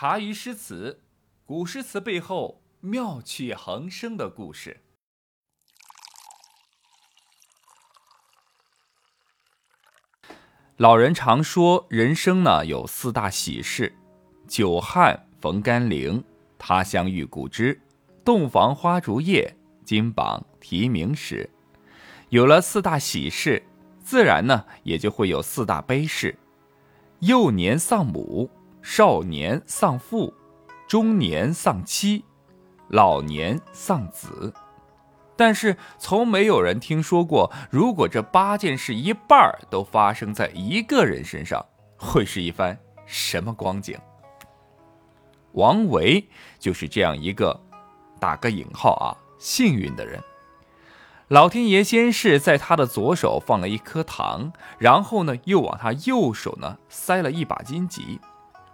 茶余诗词，古诗词背后妙趣横生的故事。老人常说，人生呢有四大喜事：久旱逢甘霖，他乡遇故知，洞房花烛夜，金榜题名时。有了四大喜事，自然呢也就会有四大悲事：幼年丧母，少年丧父，中年丧妻，老年丧子。但是从没有人听说过，如果这八件事一半都发生在一个人身上，会是一番什么光景？王维就是这样一个打个引号啊幸运的人。老天爷先是在他的左手放了一颗糖，然后呢又往他右手呢塞了一把荆棘。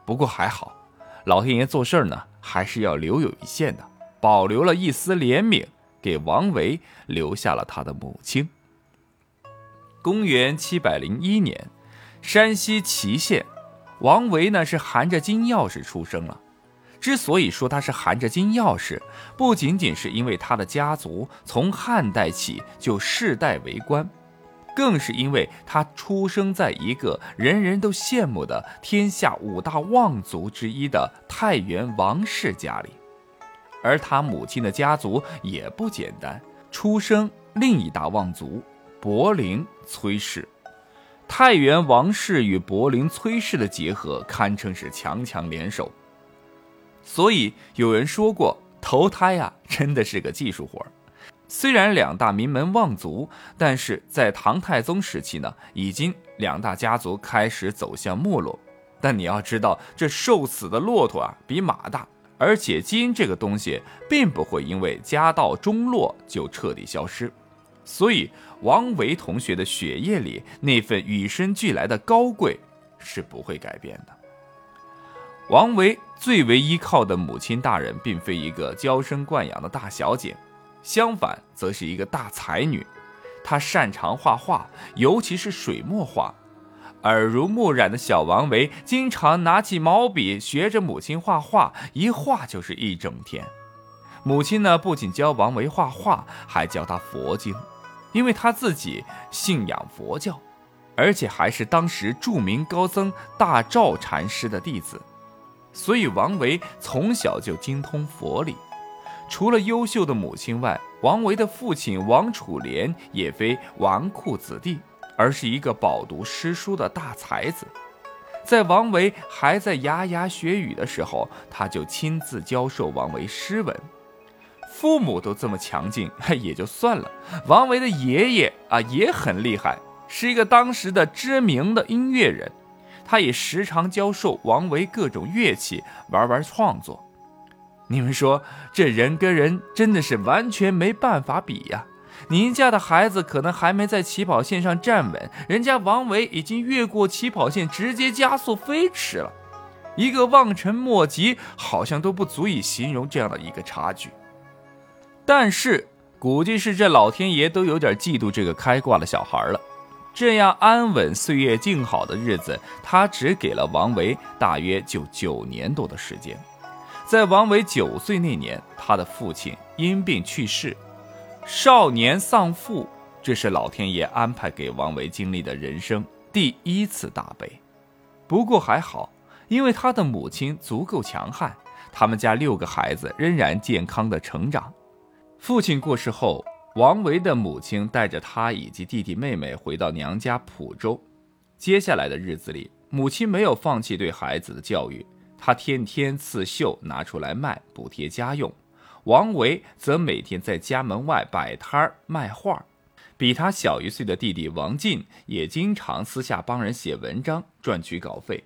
不过还好，老天爷做事呢还是要留有一线的，保留了一丝怜悯。给王维留下了他的母亲。公元七百零一年，山西祁县，王维呢是含着金钥匙出生了。之所以说他是含着金钥匙，不仅仅是因为他的家族从汉代起就世代为官，更是因为他出生在一个人人都羡慕的天下五大望族之一的太原王氏家里。而他母亲的家族也不简单，出生另一大望族柏林崔氏，太原王氏与柏林崔氏的结合堪称是强强联手。所以有人说过，投胎呀真的是个技术活儿虽然两大名门望族，但是在唐太宗时期呢，已经两大家族开始走向没落。但你要知道，这瘦死的骆驼啊，比马大。而且基因这个东西并不会因为家道中落就彻底消失，所以王维同学的血液里那份与生俱来的高贵是不会改变的。王维最为依靠的母亲大人，并非一个娇生惯养的大小姐，相反，则是一个大才女。她擅长画画，尤其是水墨画。耳濡目染的小王维，经常拿起毛笔学着母亲画画，一画就是一整天。母亲呢，不仅教王维画画，还教他佛经，因为他自己信仰佛教，而且还是当时著名高僧大照禅师的弟子，所以王维从小就精通佛理。除了优秀的母亲外，王维的父亲王楚濂也非纨绔子弟。而是一个饱读诗书的大才子，在王维还在牙牙学语的时候，他就亲自教授王维诗文。父母都这么强劲，也就算了。王维的爷爷啊也很厉害，是一个当时的知名的音乐人，他也时常教授王维各种乐器，玩玩创作。你们说，这人跟人真的是完全没办法比呀！您家的孩子可能还没在起跑线上站稳，人家王维已经越过起跑线，直接加速飞驰了。一个望尘莫及，好像都不足以形容这样的一个差距。但是，估计是这老天爷都有点嫉妒这个开挂的小孩了。这样安稳、岁月静好的日子，他只给了王维大约就九年多的时间。在王维九岁那年，他的父亲因病去世。少年丧父，这是老天爷安排给王维经历的人生第一次大悲。不过还好，因为他的母亲足够强悍，他们家六个孩子仍然健康的成长。父亲过世后，王维的母亲带着他以及弟弟妹妹回到娘家蒲州。接下来的日子里，母亲没有放弃对孩子的教育，他天天刺绣拿出来卖，补贴家用。王维则每天在家门外摆摊儿卖画，比他小一岁的弟弟王进也经常私下帮人写文章赚取稿费。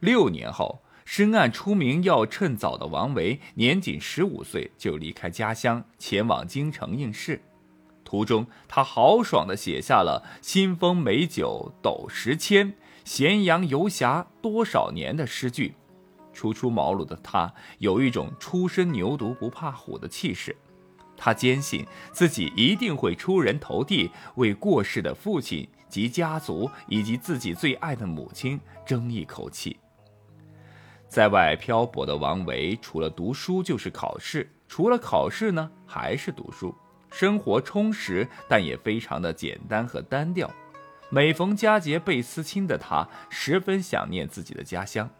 六年后，深谙出名要趁早的王维年仅十五岁就离开家乡，前往京城应试。途中，他豪爽地写下了“新丰美酒斗十千，咸阳游侠多少年”的诗句。初出茅庐的他有一种初生牛犊不怕虎的气势，他坚信自己一定会出人头地，为过世的父亲及家族以及自己最爱的母亲争一口气。在外漂泊的王维，除了读书就是考试，除了考试呢还是读书，生活充实，但也非常的简单和单调。每逢佳节倍思亲的他，十分想念自己的家乡。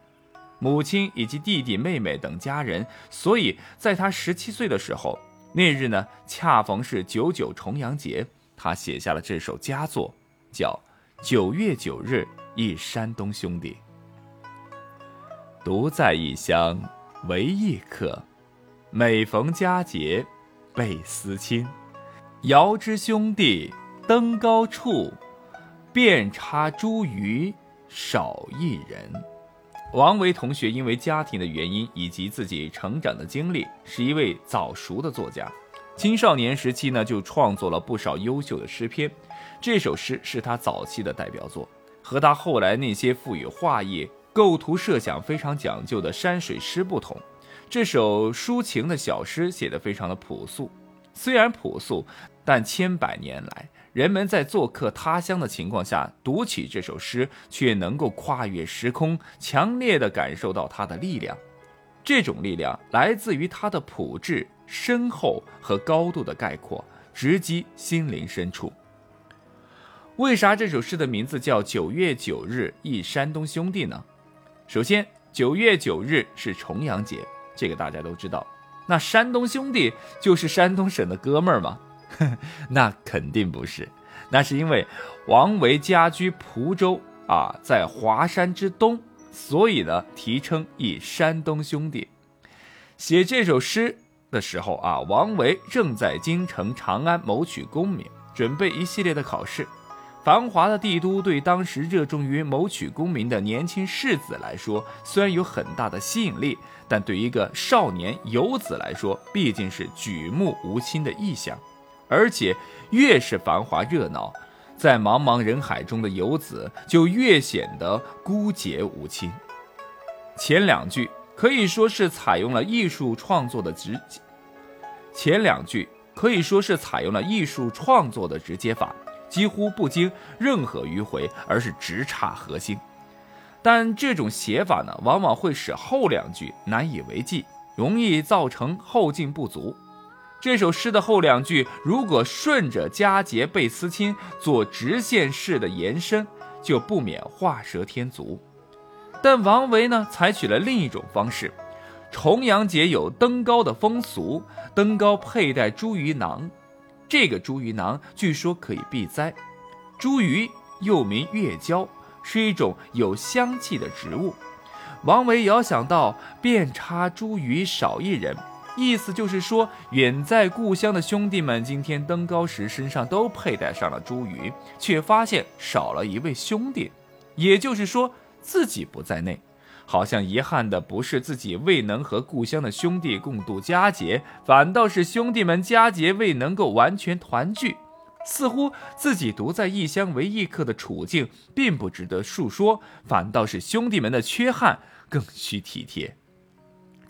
母亲以及弟弟妹妹等家人，所以在他十七岁的时候，那日呢恰逢是九九重阳节，他写下了这首佳作，叫《九月九日忆山东兄弟》。独在异乡为异客，每逢佳节倍思亲。遥知兄弟登高处，遍插茱萸少一人。王维同学因为家庭的原因以及自己成长的经历，是一位早熟的作家。青少年时期呢，就创作了不少优秀的诗篇。这首诗是他早期的代表作，和他后来那些赋予画意、构图设想非常讲究的山水诗不同。这首抒情的小诗写得非常的朴素，虽然朴素，但千百年来。人们在做客他乡的情况下读起这首诗，却能够跨越时空，强烈地感受到它的力量。这种力量来自于它的朴质、深厚和高度的概括，直击心灵深处。为啥这首诗的名字叫《九月九日忆山东兄弟》呢？首先，九月九日是重阳节，这个大家都知道。那山东兄弟就是山东省的哥们儿吗？那肯定不是，那是因为王维家居蒲州啊，在华山之东，所以呢，题称一山东兄弟。写这首诗的时候啊，王维正在京城长安谋取功名，准备一系列的考试。繁华的帝都对当时热衷于谋取功名的年轻士子来说，虽然有很大的吸引力，但对一个少年游子来说，毕竟是举目无亲的异乡。而且越是繁华热闹，在茫茫人海中的游子就越显得孤洁无亲。前两句可以说是采用了艺术创作的直，前两句可以说是采用了艺术创作的直接法，几乎不经任何迂回，而是直插核心。但这种写法呢，往往会使后两句难以为继，容易造成后劲不足。这首诗的后两句，如果顺着“佳节倍思亲”做直线式的延伸，就不免画蛇添足。但王维呢，采取了另一种方式。重阳节有登高的风俗，登高佩戴茱萸囊，这个茱萸囊据说可以避灾。茱萸又名月娇，是一种有香气的植物。王维遥想到“遍插茱萸少一人”。意思就是说，远在故乡的兄弟们今天登高时，身上都佩戴上了茱萸，却发现少了一位兄弟，也就是说自己不在内。好像遗憾的不是自己未能和故乡的兄弟共度佳节，反倒是兄弟们佳节未能够完全团聚。似乎自己独在异乡为异客的处境并不值得述说，反倒是兄弟们的缺憾更需体贴。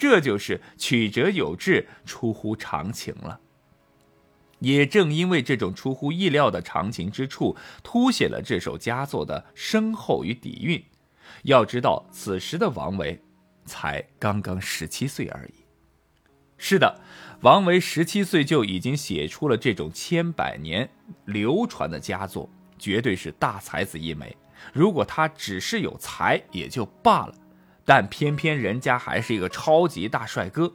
这就是曲折有致、出乎常情了。也正因为这种出乎意料的常情之处，凸显了这首佳作的深厚与底蕴。要知道，此时的王维才刚刚十七岁而已。是的，王维十七岁就已经写出了这种千百年流传的佳作，绝对是大才子一枚。如果他只是有才，也就罢了。但偏偏人家还是一个超级大帅哥。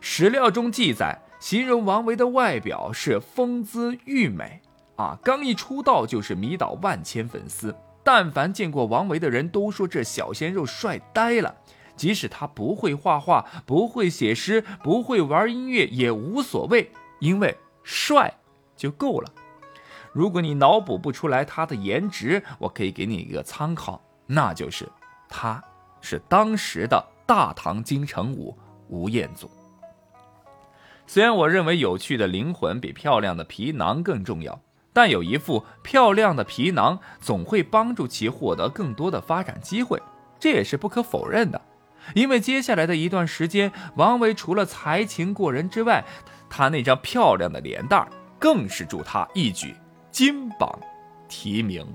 史料中记载，形容王维的外表是风姿玉美啊，刚一出道就是迷倒万千粉丝。但凡见过王维的人都说这小鲜肉帅呆了。即使他不会画画，不会写诗，不会玩音乐也无所谓，因为帅就够了。如果你脑补不出来他的颜值，我可以给你一个参考，那就是他。是当时的大唐京城武吴彦祖。虽然我认为有趣的灵魂比漂亮的皮囊更重要，但有一副漂亮的皮囊总会帮助其获得更多的发展机会，这也是不可否认的。因为接下来的一段时间，王维除了才情过人之外，他那张漂亮的脸蛋更是助他一举金榜题名。